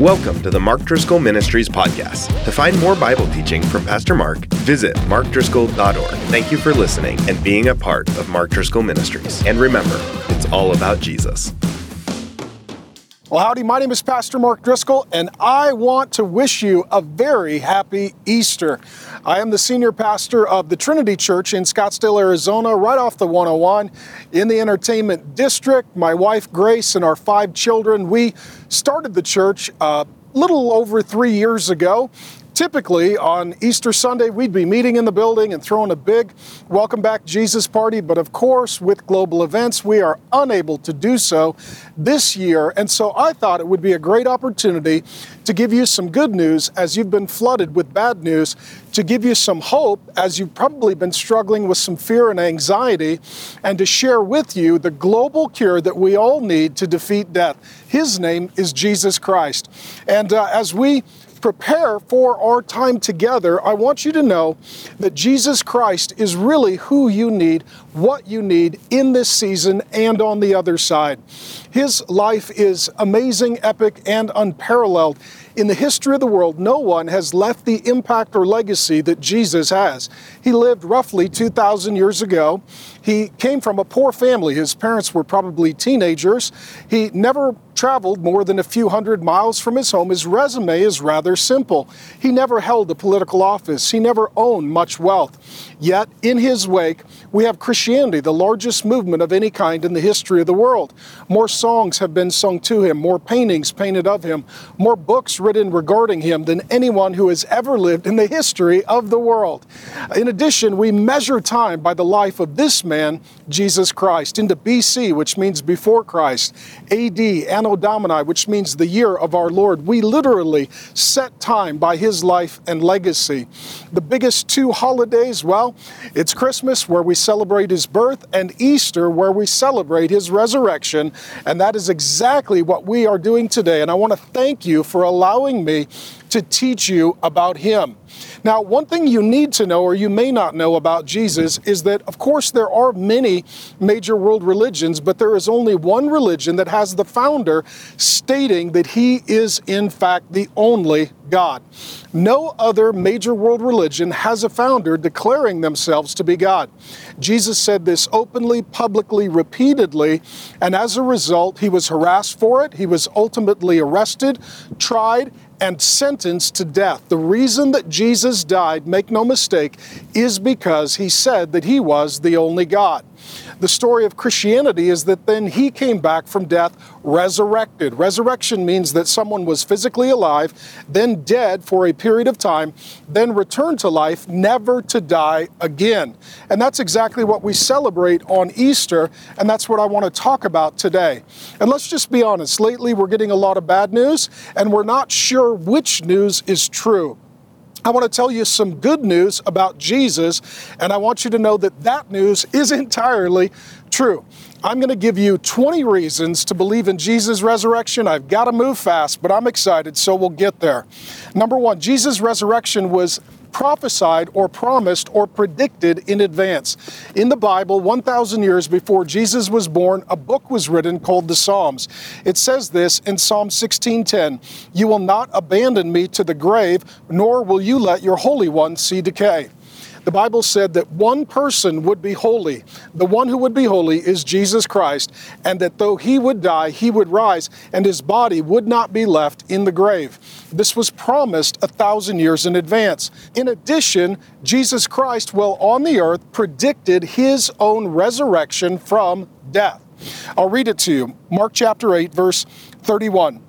Welcome to the Mark Driscoll Ministries podcast. To find more Bible teaching from Pastor Mark, visit markdriscoll.org. Thank you for listening and being a part of Mark Driscoll Ministries. And remember, it's all about Jesus. Well, howdy, my name is Pastor Mark Driscoll, and I want to wish you a very happy Easter. I am the senior pastor of the Trinity Church in Scottsdale, Arizona, right off the 101 in the entertainment district. My wife, Grace, and our five children, we started the church a uh, little over three years ago. Typically, on Easter Sunday, we'd be meeting in the building and throwing a big Welcome Back Jesus party, but of course, with global events, we are unable to do so this year. And so I thought it would be a great opportunity to give you some good news as you've been flooded with bad news, to give you some hope as you've probably been struggling with some fear and anxiety, and to share with you the global cure that we all need to defeat death. His name is Jesus Christ. And uh, as we prepare for our time together, I want you to know that Jesus Christ is really who you need, what you need in this season and on the other side. His life is amazing, epic, and unparalleled. In the history of the world, no one has left the impact or legacy that Jesus has. He lived roughly 2,000 years ago. He came from a poor family. His parents were probably teenagers. He never traveled more than a few hundred miles from his home. His resume is rather simple. He never held a political office, he never owned much wealth. Yet, in his wake, we have Christianity, the largest movement of any kind in the history of the world. More songs have been sung to him, more paintings painted of him, more books written regarding him than anyone who has ever lived in the history of the world. In addition, we measure time by the life of this man, Jesus Christ, into BC, which means before Christ, AD, Anno Domini, which means the year of our Lord. We literally set time by his life and legacy. The biggest two holidays, well, it's Christmas, where we celebrate his birth, and Easter, where we celebrate his resurrection. And that is exactly what we are doing today. And I want to thank you for allowing me to teach you about him. Now, one thing you need to know, or you may not know about Jesus, is that, of course, there are many major world religions, but there is only one religion that has the founder stating that he is, in fact, the only God. No other major world religion has a founder declaring themselves to be God. Jesus said this openly, publicly, repeatedly, and as a result, he was harassed for it. He was ultimately arrested, tried, and sentenced to death. The reason that Jesus died, make no mistake, is because he said that he was the only God. The story of Christianity is that then he came back from death resurrected. Resurrection means that someone was physically alive, then dead for a period of time, then returned to life, never to die again. And that's exactly what we celebrate on Easter, and that's what I want to talk about today. And let's just be honest, lately we're getting a lot of bad news, and we're not sure which news is true. I want to tell you some good news about Jesus, and I want you to know that that news is entirely true. I'm going to give you 20 reasons to believe in Jesus' resurrection. I've got to move fast, but I'm excited, so we'll get there. Number one, Jesus' resurrection was prophesied or promised or predicted in advance. In the Bible, 1,000 years before Jesus was born, a book was written called the Psalms. It says this in Psalm 16:10, "You will not abandon me to the grave, nor will you let your Holy One see decay." The Bible said that one person would be holy. The one who would be holy is Jesus Christ, and that though he would die, he would rise, and his body would not be left in the grave. This was promised a thousand years in advance. In addition, Jesus Christ, while on the earth, predicted his own resurrection from death. I'll read it to you. Mark chapter 8, verse 31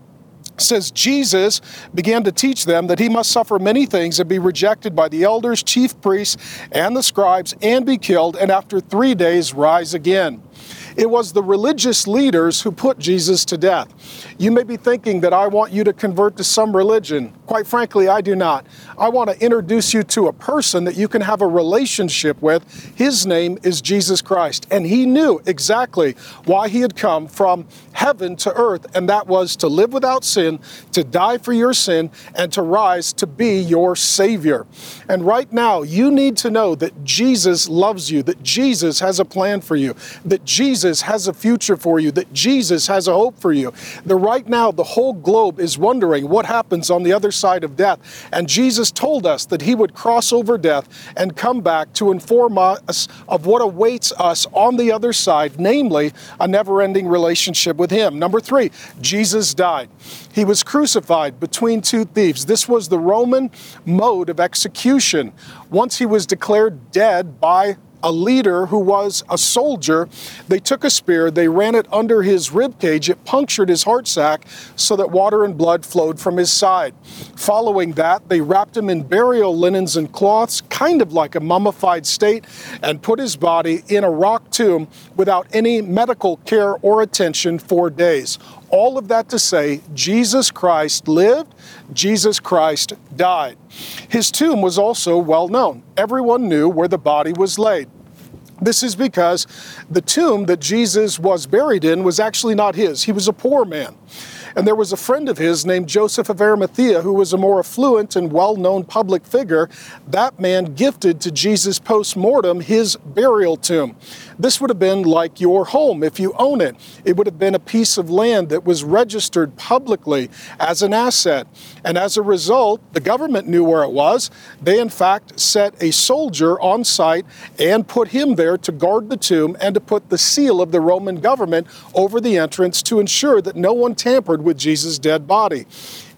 says Jesus began to teach them that he must suffer many things and be rejected by the elders, chief priests, and the scribes, and be killed, and after three days rise again. It was the religious leaders who put Jesus to death. You may be thinking that I want you to convert to some religion. Quite frankly, I do not. I want to introduce you to a person that you can have a relationship with. His name is Jesus Christ, and he knew exactly why he had come from heaven to earth, and that was to live without sin, to die for your sin, and to rise to be your Savior. And right now, you need to know that Jesus loves you, that Jesus has a plan for you, that Jesus has a future for you, that Jesus has a hope for you. That right now, the whole globe is wondering what happens on the other side of death. And Jesus told us that he would cross over death and come back to inform us of what awaits us on the other side, namely a never ending relationship with him. Number three, Jesus died. He was crucified between two thieves. This was the Roman mode of execution. Once he was declared dead by a leader who was a soldier. They took a spear, they ran it under his rib cage, it punctured his heart sac so that water and blood flowed from his side. Following that, they wrapped him in burial linens and cloths, kind of like a mummified state, and put his body in a rock tomb without any medical care or attention for days. All of that to say, Jesus Christ lived, Jesus Christ died. His tomb was also well known. Everyone knew where the body was laid. This is because the tomb that Jesus was buried in was actually not his. He was a poor man. And there was a friend of his named Joseph of Arimathea who was a more affluent and well known public figure. That man gifted to Jesus post mortem his burial tomb. This would have been like your home if you own it. It would have been a piece of land that was registered publicly as an asset. And as a result, the government knew where it was. They, in fact, set a soldier on site and put him there to guard the tomb and to put the seal of the Roman government over the entrance to ensure that no one tampered with Jesus' dead body.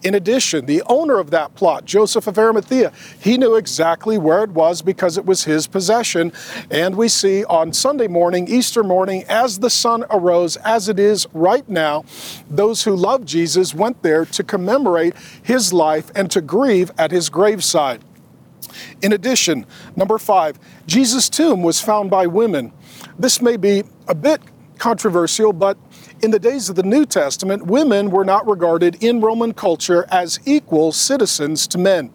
In addition, the owner of that plot, Joseph of Arimathea, he knew exactly where it was because it was his possession. And we see on Sunday morning, Easter morning, as the sun arose, as it is right now, those who love Jesus went there to commemorate his life and to grieve at his graveside. In addition, number five, Jesus' tomb was found by women. This may be a bit controversial, but in the days of the New Testament, women were not regarded in Roman culture as equal citizens to men.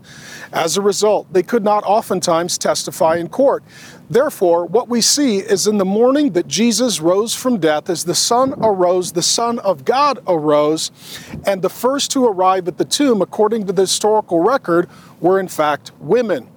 As a result, they could not oftentimes testify in court. Therefore, what we see is in the morning that Jesus rose from death, as the sun arose, the Son of God arose, and the first to arrive at the tomb, according to the historical record, were in fact women.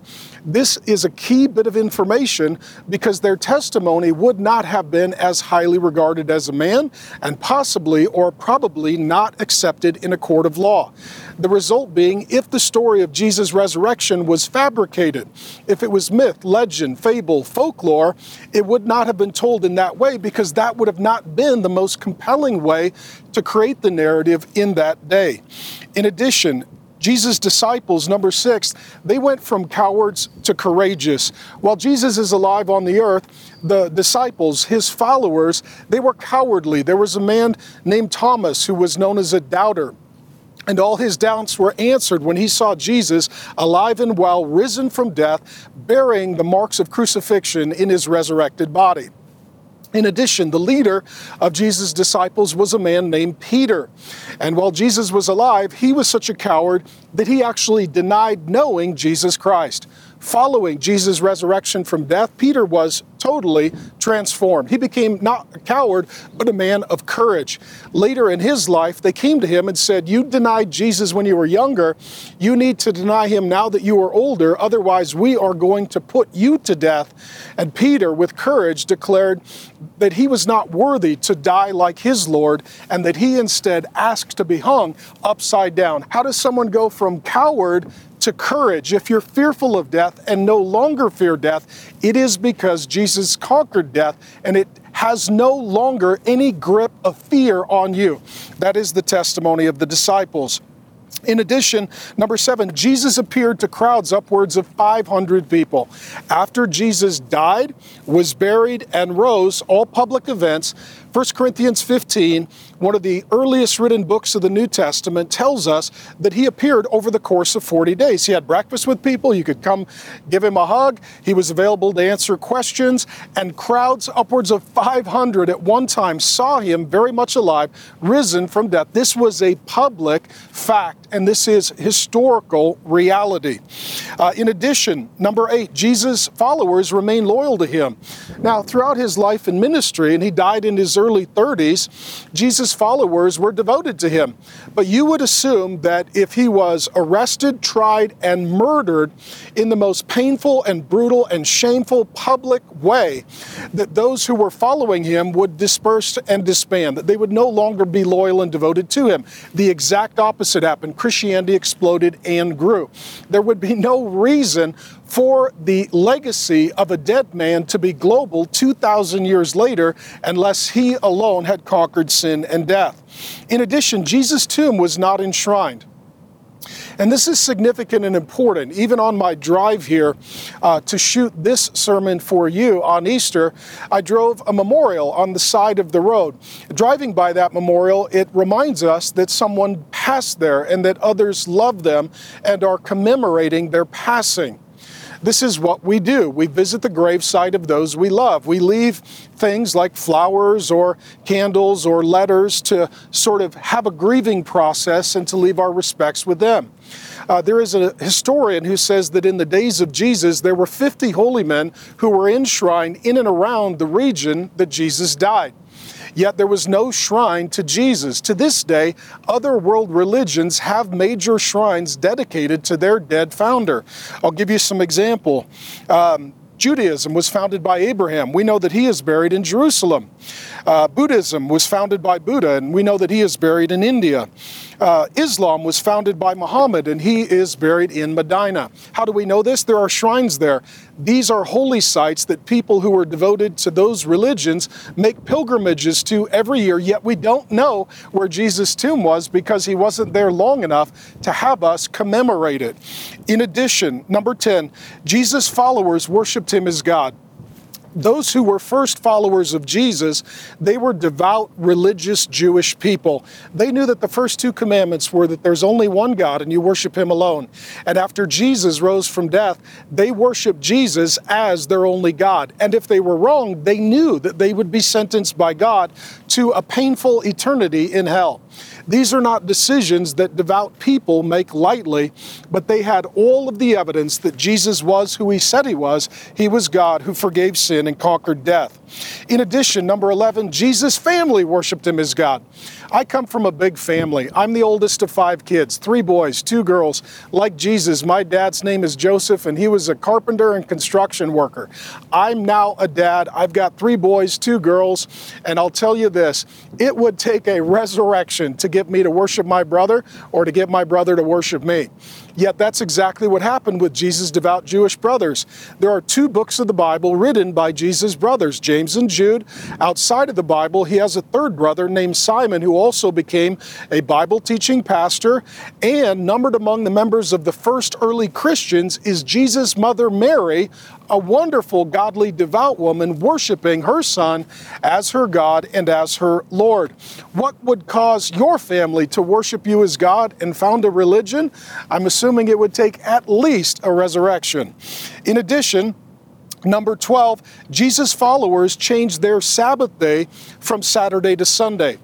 This is a key bit of information because their testimony would not have been as highly regarded as a man and possibly or probably not accepted in a court of law. The result being, if the story of Jesus' resurrection was fabricated, if it was myth, legend, fable, folklore, it would not have been told in that way because that would have not been the most compelling way to create the narrative in that day. In addition, Jesus' disciples, number six, they went from cowards to courageous. While Jesus is alive on the earth, the disciples, his followers, they were cowardly. There was a man named Thomas who was known as a doubter. And all his doubts were answered when he saw Jesus alive and well, risen from death, bearing the marks of crucifixion in his resurrected body. In addition, the leader of Jesus' disciples was a man named Peter. And while Jesus was alive, he was such a coward that he actually denied knowing Jesus Christ. Following Jesus' resurrection from death, Peter was totally transformed. He became not a coward, but a man of courage. Later in his life, they came to him and said, You denied Jesus when you were younger. You need to deny him now that you are older. Otherwise, we are going to put you to death. And Peter, with courage, declared that he was not worthy to die like his Lord and that he instead asked to be hung upside down. How does someone go from coward to courage. If you're fearful of death and no longer fear death, it is because Jesus conquered death and it has no longer any grip of fear on you. That is the testimony of the disciples. In addition, number seven, Jesus appeared to crowds upwards of 500 people. After Jesus died, was buried, and rose, all public events, 1 Corinthians 15, one of the earliest written books of the New Testament, tells us that he appeared over the course of 40 days. He had breakfast with people, you could come give him a hug, he was available to answer questions, and crowds, upwards of 500 at one time, saw him very much alive, risen from death. This was a public fact, and this is historical reality. Uh, in addition, number eight, Jesus' followers remain loyal to him. Now, throughout his life and ministry, and he died in his early 30s, Jesus' followers were devoted to him. But you would assume that if he was arrested, tried, and murdered in the most painful and brutal and shameful public way, that those who were following him would disperse and disband, that they would no longer be loyal and devoted to him. The exact opposite happened. Christianity exploded and grew. There would be no reason for the legacy of a dead man to be global 2,000 years later unless he alone had conquered sin and death. In addition, Jesus' tomb was not enshrined. And this is significant and important. Even on my drive here uh, to shoot this sermon for you on Easter, I drove a memorial on the side of the road. Driving by that memorial, it reminds us that someone passed there and that others love them and are commemorating their passing. This is what we do. We visit the gravesite of those we love. We leave things like flowers or candles or letters to sort of have a grieving process and to leave our respects with them. Uh, there is a historian who says that in the days of Jesus, there were 50 holy men who were enshrined in and around the region that Jesus died. Yet there was no shrine to Jesus. To this day, other world religions have major shrines dedicated to their dead founder. I'll give you some example. Um, Judaism was founded by Abraham. We know that he is buried in Jerusalem. Uh, Buddhism was founded by Buddha, and we know that he is buried in India. Uh, Islam was founded by Muhammad, and he is buried in Medina. How do we know this? There are shrines there. These are holy sites that people who are devoted to those religions make pilgrimages to every year, yet we don't know where Jesus' tomb was because he wasn't there long enough to have us commemorate it. In addition, number 10, Jesus' followers worshiped him as God those who were first followers of Jesus, they were devout, religious Jewish people. They knew that the first two commandments were that there's only one God and you worship Him alone. And after Jesus rose from death, they worshiped Jesus as their only God. And if they were wrong, they knew that they would be sentenced by God to a painful eternity in hell. These are not decisions that devout people make lightly, but they had all of the evidence that Jesus was who he said he was. He was God who forgave sin and conquered death. In addition, number 11, Jesus' family worshiped him as God. I come from a big family. I'm the oldest of five kids, three boys, two girls. Like Jesus, my dad's name is Joseph, and he was a carpenter and construction worker. I'm now a dad. I've got three boys, two girls, and I'll tell you this it would take a resurrection to get me to worship my brother or to get my brother to worship me. Yet that's exactly what happened with Jesus' devout Jewish brothers. There are two books of the Bible written by Jesus' brothers, James and Jude. Outside of the Bible, he has a third brother named Simon who also became a Bible teaching pastor. And numbered among the members of the first early Christians is Jesus' mother Mary, a wonderful, godly, devout woman worshiping her son as her God and as her Lord. What would cause your family to worship you as God and found a religion? I'm assuming it would take at least a resurrection. In addition, Number 12, Jesus' followers changed their Sabbath day from Saturday to Sunday.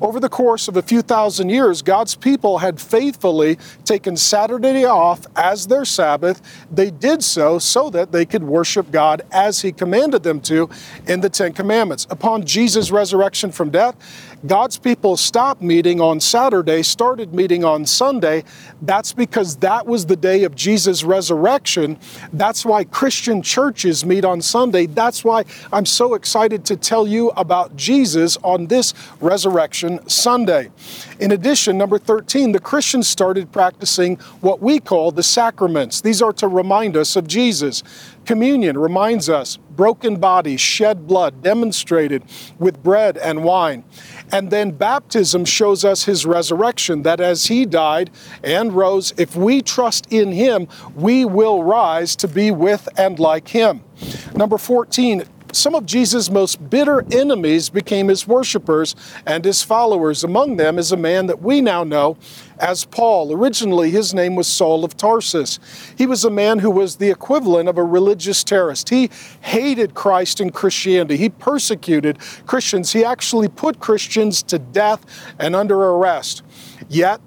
Over the course of a few thousand years, God's people had faithfully taken Saturday off as their Sabbath. They did so so that they could worship God as He commanded them to in the Ten Commandments. Upon Jesus' resurrection from death, God's people stopped meeting on Saturday, started meeting on Sunday. That's because that was the day of Jesus' resurrection. That's why Christian churches meet on Sunday. That's why I'm so excited to tell you about Jesus on this Resurrection Sunday. In addition, number 13, the Christians started practicing what we call the sacraments. These are to remind us of Jesus. Communion reminds us broken bodies, shed blood, demonstrated with bread and wine. And then baptism shows us his resurrection, that as he died and rose, if we trust in him, we will rise to be with and like him. Number 14, some of Jesus' most bitter enemies became his worshipers and his followers. Among them is a man that we now know as Paul. Originally, his name was Saul of Tarsus. He was a man who was the equivalent of a religious terrorist. He hated Christ and Christianity. He persecuted Christians. He actually put Christians to death and under arrest. Yet,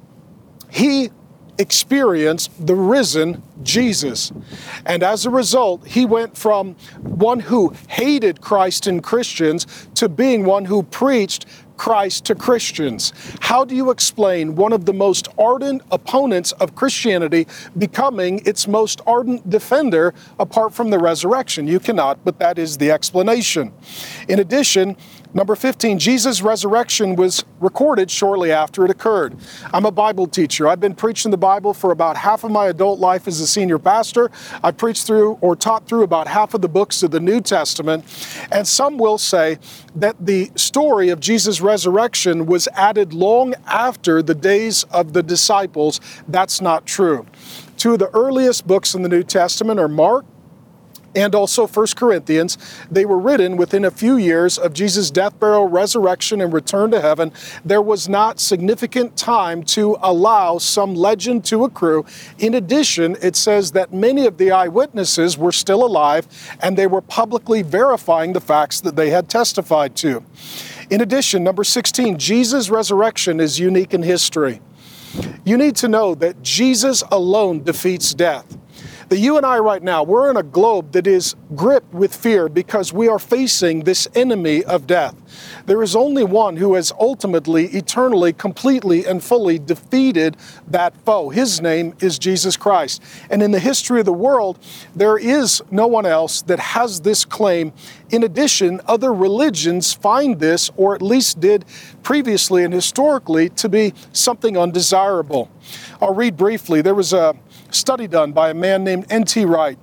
he experienced the risen Jesus. And as a result, he went from one who hated Christ and Christians to being one who preached Christ to Christians. How do you explain one of the most ardent opponents of Christianity becoming its most ardent defender apart from the resurrection? You cannot, but that is the explanation. In addition, Number 15, Jesus' resurrection was recorded shortly after it occurred. I'm a Bible teacher. I've been preaching the Bible for about half of my adult life as a senior pastor. I preached through or taught through about half of the books of the New Testament. And some will say that the story of Jesus' resurrection was added long after the days of the disciples. That's not true. Two of the earliest books in the New Testament are Mark and also 1 Corinthians. They were written within a few years of Jesus' death, burial, resurrection, and return to heaven. There was not significant time to allow some legend to accrue. In addition, it says that many of the eyewitnesses were still alive and they were publicly verifying the facts that they had testified to. In addition, number 16, Jesus' resurrection is unique in history. You need to know that Jesus alone defeats death that you and I right now, we're in a globe that is gripped with fear because we are facing this enemy of death. There is only one who has ultimately, eternally, completely, and fully defeated that foe. His name is Jesus Christ. And in the history of the world, there is no one else that has this claim. In addition, other religions find this, or at least did previously and historically, to be something undesirable. I'll read briefly. There was a study done by a man named N.T. Wright.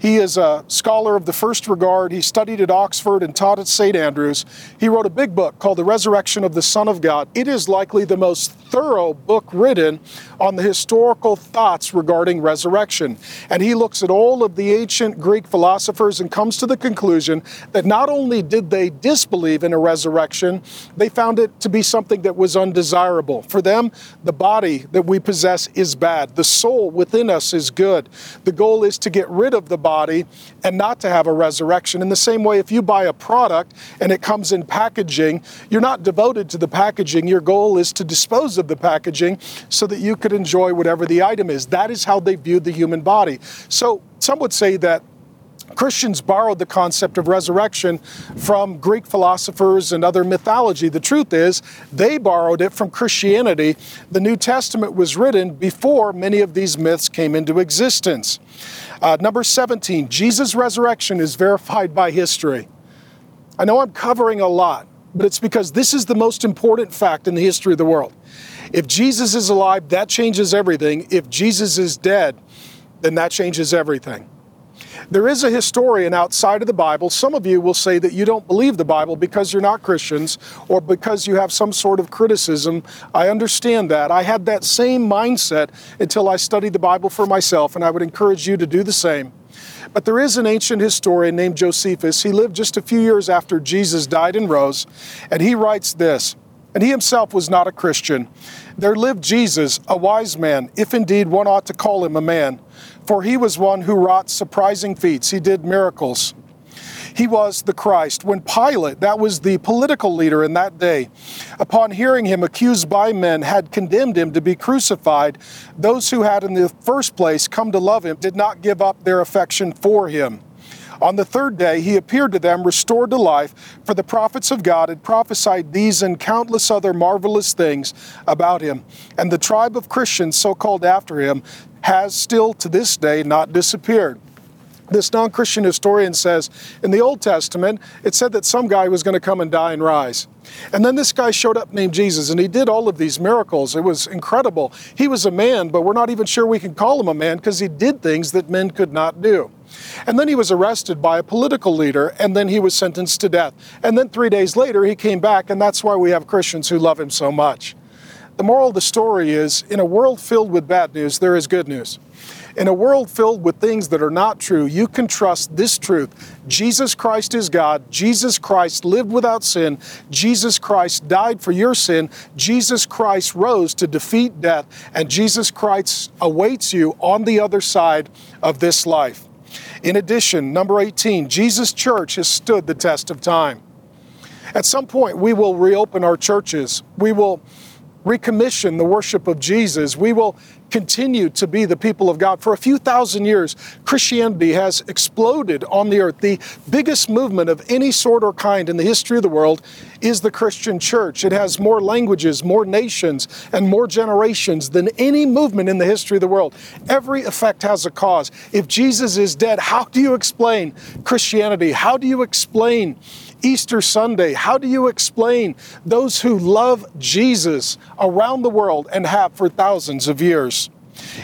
He is a scholar of the first regard. He studied at Oxford and taught at St. Andrews. He wrote a big book called The Resurrection of the Son of God. It is likely the most thorough book written on the historical thoughts regarding resurrection. And he looks at all of the ancient Greek philosophers and comes to the conclusion that not only did they disbelieve in a resurrection, they found it to be something that was undesirable. For them, the body that we possess is bad, the soul within us is good. The goal is to get rid of the body and not to have a resurrection. In the same way, if you buy a product and it comes in packaging, you're not devoted to the packaging. Your goal is to dispose of the packaging so that you could enjoy whatever the item is. That is how they viewed the human body. So some would say that Christians borrowed the concept of resurrection from Greek philosophers and other mythology. The truth is, they borrowed it from Christianity. The New Testament was written before many of these myths came into existence. Uh, number 17, Jesus' resurrection is verified by history. I know I'm covering a lot, but it's because this is the most important fact in the history of the world. If Jesus is alive, that changes everything. If Jesus is dead, then that changes everything. There is a historian outside of the Bible. Some of you will say that you don't believe the Bible because you're not Christians or because you have some sort of criticism. I understand that. I had that same mindset until I studied the Bible for myself, and I would encourage you to do the same. But there is an ancient historian named Josephus. He lived just a few years after Jesus died and rose, and he writes this. And he himself was not a Christian. There lived Jesus, a wise man, if indeed one ought to call him a man for he was one who wrought surprising feats. He did miracles. He was the Christ. When Pilate, that was the political leader in that day, upon hearing him accused by men, had condemned him to be crucified, those who had in the first place come to love him did not give up their affection for him. On the third day, he appeared to them restored to life, for the prophets of God had prophesied these and countless other marvelous things about him. And the tribe of Christians, so called after him, has still to this day not disappeared. This non Christian historian says in the Old Testament, it said that some guy was going to come and die and rise. And then this guy showed up named Jesus, and he did all of these miracles. It was incredible. He was a man, but we're not even sure we can call him a man because he did things that men could not do. And then he was arrested by a political leader, and then he was sentenced to death. And then three days later, he came back, and that's why we have Christians who love him so much. The moral of the story is in a world filled with bad news, there is good news. In a world filled with things that are not true, you can trust this truth Jesus Christ is God. Jesus Christ lived without sin. Jesus Christ died for your sin. Jesus Christ rose to defeat death. And Jesus Christ awaits you on the other side of this life. In addition, number 18, Jesus' church has stood the test of time. At some point, we will reopen our churches. We will recommission the worship of Jesus. We will continue to be the people of God. For a few thousand years, Christianity has exploded on the earth. The biggest movement of any sort or kind in the history of the world is the Christian church. It has more languages, more nations, and more generations than any movement in the history of the world. Every effect has a cause. If Jesus is dead, how do you explain Christianity? How do you explain Easter Sunday? How do you explain those who love Jesus around the world and have for thousands of years?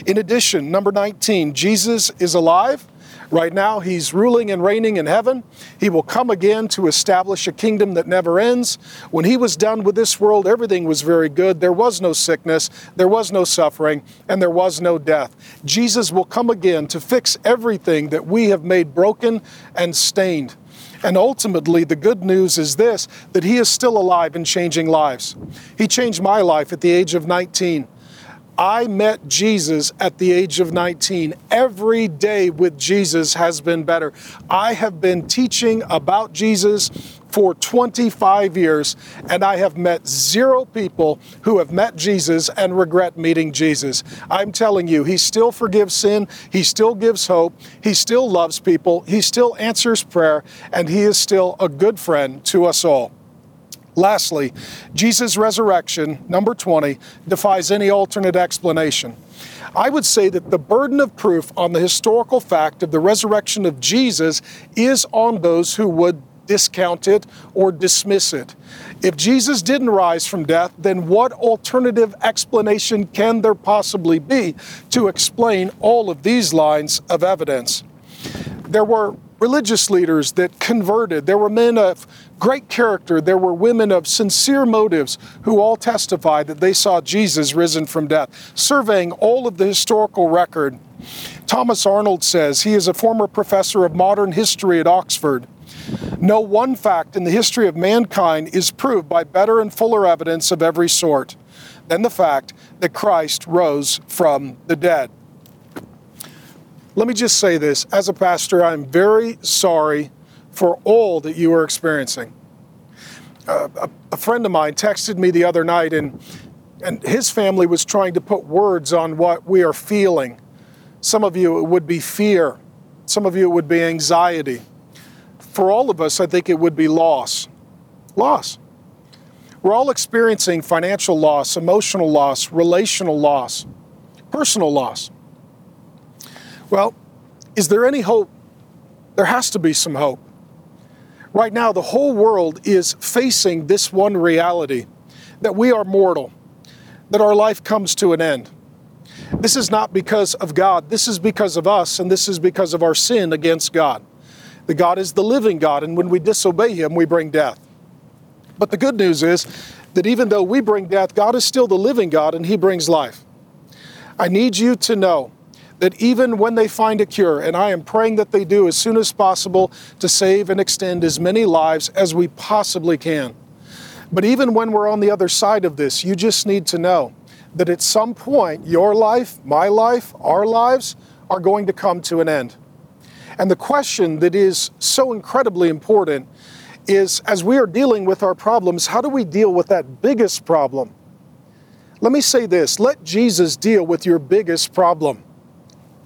In addition, number 19, Jesus is alive. Right now, he's ruling and reigning in heaven. He will come again to establish a kingdom that never ends. When he was done with this world, everything was very good. There was no sickness, there was no suffering, and there was no death. Jesus will come again to fix everything that we have made broken and stained. And ultimately, the good news is this that He is still alive and changing lives. He changed my life at the age of 19. I met Jesus at the age of 19. Every day with Jesus has been better. I have been teaching about Jesus for 25 years, and I have met zero people who have met Jesus and regret meeting Jesus. I'm telling you, He still forgives sin, He still gives hope, He still loves people, He still answers prayer, and He is still a good friend to us all. Lastly, Jesus' resurrection, number 20, defies any alternate explanation. I would say that the burden of proof on the historical fact of the resurrection of Jesus is on those who would discount it or dismiss it. If Jesus didn't rise from death, then what alternative explanation can there possibly be to explain all of these lines of evidence? There were religious leaders that converted. There were men of great character. There were women of sincere motives who all testified that they saw Jesus risen from death. Surveying all of the historical record, Thomas Arnold says he is a former professor of modern history at Oxford. No one fact in the history of mankind is proved by better and fuller evidence of every sort than the fact that Christ rose from the dead. Let me just say this as a pastor, I'm very sorry for all that you are experiencing. Uh, a, a, friend of mine texted me the other night, and, and his family was trying to put words on what we are feeling. Some of you, it would be fear, some of you, it would be anxiety. For all of us, I think it would be loss. Loss. We're all experiencing financial loss, emotional loss, relational loss, personal loss. Well, is there any hope? There has to be some hope. Right now, the whole world is facing this one reality that we are mortal, that our life comes to an end. This is not because of God, this is because of us, and this is because of our sin against God. The God is the living God, and when we disobey Him, we bring death. But the good news is that even though we bring death, God is still the living God, and He brings life. I need you to know that even when they find a cure, and I am praying that they do as soon as possible to save and extend as many lives as we possibly can. But even when we're on the other side of this, you just need to know that at some point, your life, my life, our lives are going to come to an end. And the question that is so incredibly important is as we are dealing with our problems, how do we deal with that biggest problem? Let me say this let Jesus deal with your biggest problem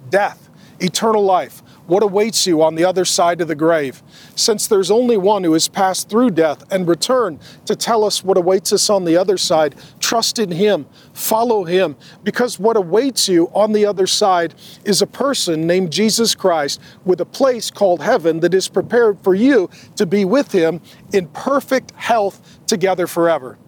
death, eternal life, what awaits you on the other side of the grave. Since there's only one who has passed through death and returned to tell us what awaits us on the other side, trust in Him, follow Him, because what awaits you on the other side is a person named Jesus Christ with a place called heaven that is prepared for you to be with Him in perfect health together forever.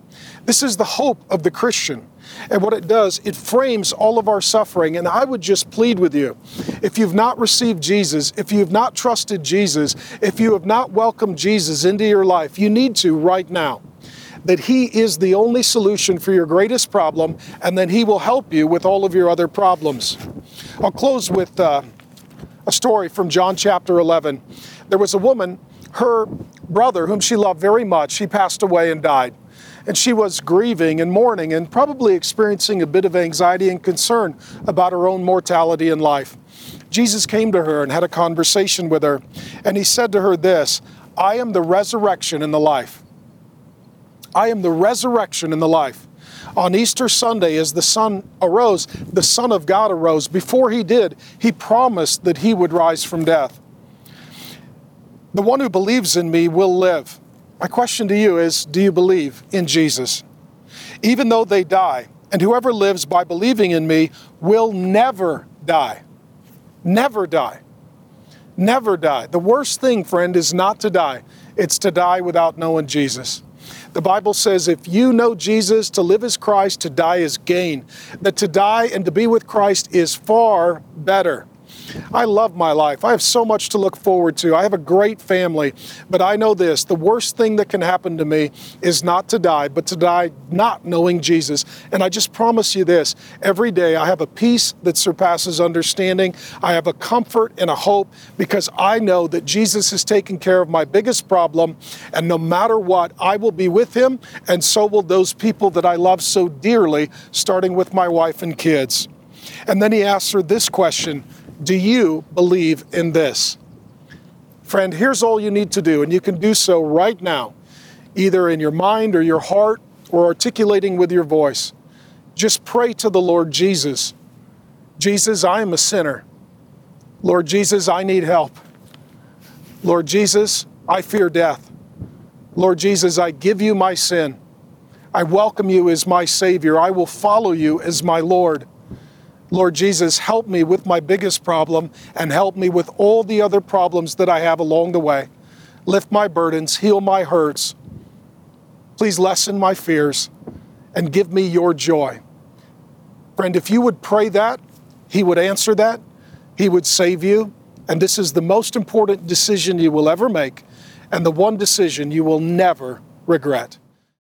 This is the hope of the Christian. And what it does, it frames all of our suffering. And I would just plead with you if you've not received Jesus, if you have not trusted Jesus, if you have not welcomed Jesus into your life, you need to right now. That He is the only solution for your greatest problem, and then He will help you with all of your other problems. I'll close with uh, a story from John chapter 11. There was a woman, her brother, whom she loved very much, he passed away and died. And she was grieving and mourning and probably experiencing a bit of anxiety and concern about her own mortality in life. Jesus came to her and had a conversation with her, and he said to her this I am the resurrection and the life. I am the resurrection and the life. On Easter Sunday, as the sun arose, the Son of God arose. Before he did, he promised that he would rise from death. The one who believes in me will live. My question to you is Do you believe in Jesus? Even though they die, and whoever lives by believing in me will never die. Never die. Never die. The worst thing, friend, is not to die, it's to die without knowing Jesus. The Bible says if you know Jesus, to live is Christ, to die is gain. That to die and to be with Christ is far better. I love my life. I have so much to look forward to. I have a great family, but I know this the worst thing that can happen to me is not to die, but to die not knowing Jesus. And I just promise you this every day I have a peace that surpasses understanding. I have a comfort and a hope because I know that Jesus is taking care of my biggest problem. And no matter what, I will be with him, and so will those people that I love so dearly, starting with my wife and kids. And then he asks her this question do you believe in this? Friend, here's all you need to do, and you can do so right now, either in your mind or your heart or articulating with your voice. Just pray to the Lord Jesus Jesus, I am a sinner. Lord Jesus, I need help. Lord Jesus, I fear death. Lord Jesus, I give you my sin. I welcome you as my Savior. I will follow you as my Lord. Lord Jesus, help me with my biggest problem and help me with all the other problems that I have along the way. Lift my burdens, heal my hurts. Please lessen my fears and give me your joy. Friend, if you would pray that, He would answer that, He would save you. And this is the most important decision you will ever make, and the one decision you will never regret.